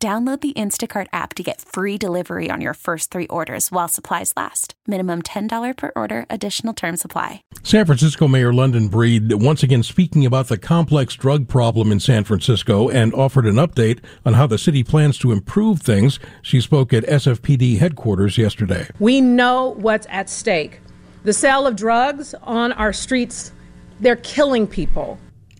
Download the Instacart app to get free delivery on your first three orders while supplies last. Minimum $10 per order, additional term supply. San Francisco Mayor London Breed once again speaking about the complex drug problem in San Francisco and offered an update on how the city plans to improve things. She spoke at SFPD headquarters yesterday. We know what's at stake. The sale of drugs on our streets, they're killing people.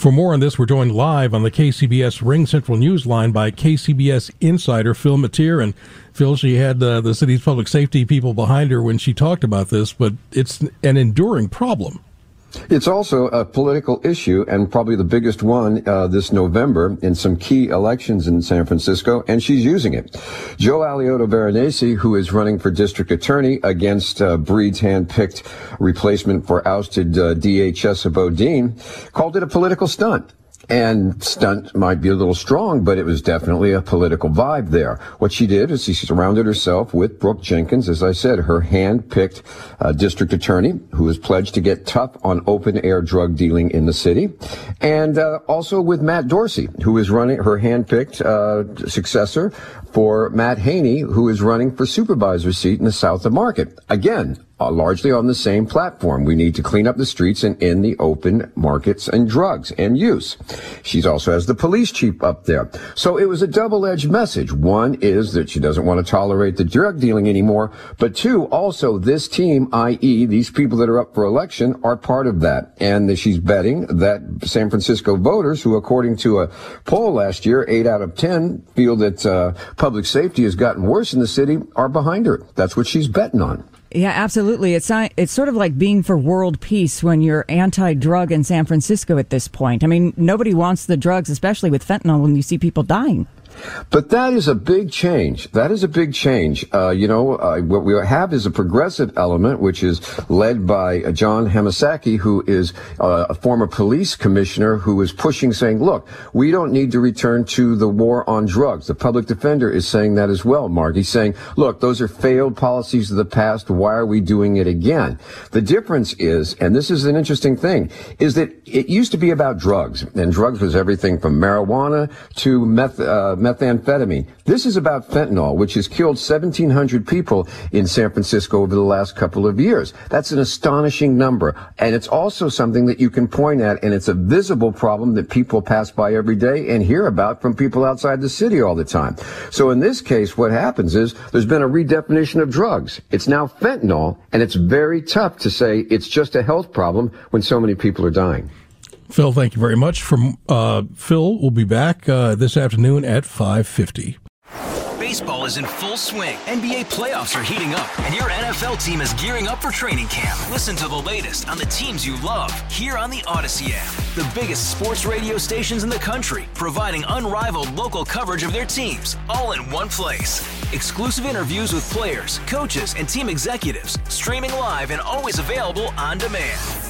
For more on this, we're joined live on the KCBS Ring Central News line by KCBS insider Phil Matier. And Phil, she had uh, the city's public safety people behind her when she talked about this, but it's an enduring problem. It's also a political issue and probably the biggest one uh, this November in some key elections in San Francisco, and she's using it. Joe Alioto Veronese, who is running for district attorney against uh, Breed's hand-picked replacement for ousted uh, DHS Boudin, called it a political stunt. And stunt might be a little strong, but it was definitely a political vibe there. What she did is she surrounded herself with Brooke Jenkins, as I said, her hand-picked uh, district attorney, who has pledged to get tough on open-air drug dealing in the city, and uh, also with Matt Dorsey, who is running her hand-picked uh, successor for Matt Haney, who is running for supervisor seat in the South of Market. Again, uh, largely on the same platform. We need to clean up the streets and in the open markets and drugs and use. She also has the police chief up there. So it was a double-edged message. One is that she doesn't want to tolerate the drug dealing anymore. But two, also this team, i.e. these people that are up for election are part of that. And she's betting that San Francisco voters who, according to a poll last year, eight out of 10 feel that uh, public safety has gotten worse in the city are behind her. That's what she's betting on. Yeah, absolutely. It's it's sort of like being for world peace when you're anti-drug in San Francisco at this point. I mean, nobody wants the drugs, especially with fentanyl, when you see people dying. But that is a big change. That is a big change. Uh, you know, uh, what we have is a progressive element, which is led by uh, John Hamasaki, who is uh, a former police commissioner who is pushing, saying, look, we don't need to return to the war on drugs. The public defender is saying that as well, Mark. He's saying, look, those are failed policies of the past. Why are we doing it again? The difference is, and this is an interesting thing, is that it used to be about drugs, and drugs was everything from marijuana to meth, uh, methamphetamine. This is about fentanyl, which has killed 1,700 people in San Francisco over the last couple of years. That's an astonishing number. And it's also something that you can point at, and it's a visible problem that people pass by every day and hear about from people outside the city all the time. So in this case, what happens is there's been a redefinition of drugs. It's now fentanyl, and it's very tough to say it's just a health problem when so many people are dying. Phil, thank you very much. From uh, Phil, we'll be back uh, this afternoon at five fifty. Baseball is in full swing. NBA playoffs are heating up, and your NFL team is gearing up for training camp. Listen to the latest on the teams you love here on the Audacy app. The biggest sports radio stations in the country, providing unrivaled local coverage of their teams, all in one place. Exclusive interviews with players, coaches, and team executives, streaming live and always available on demand.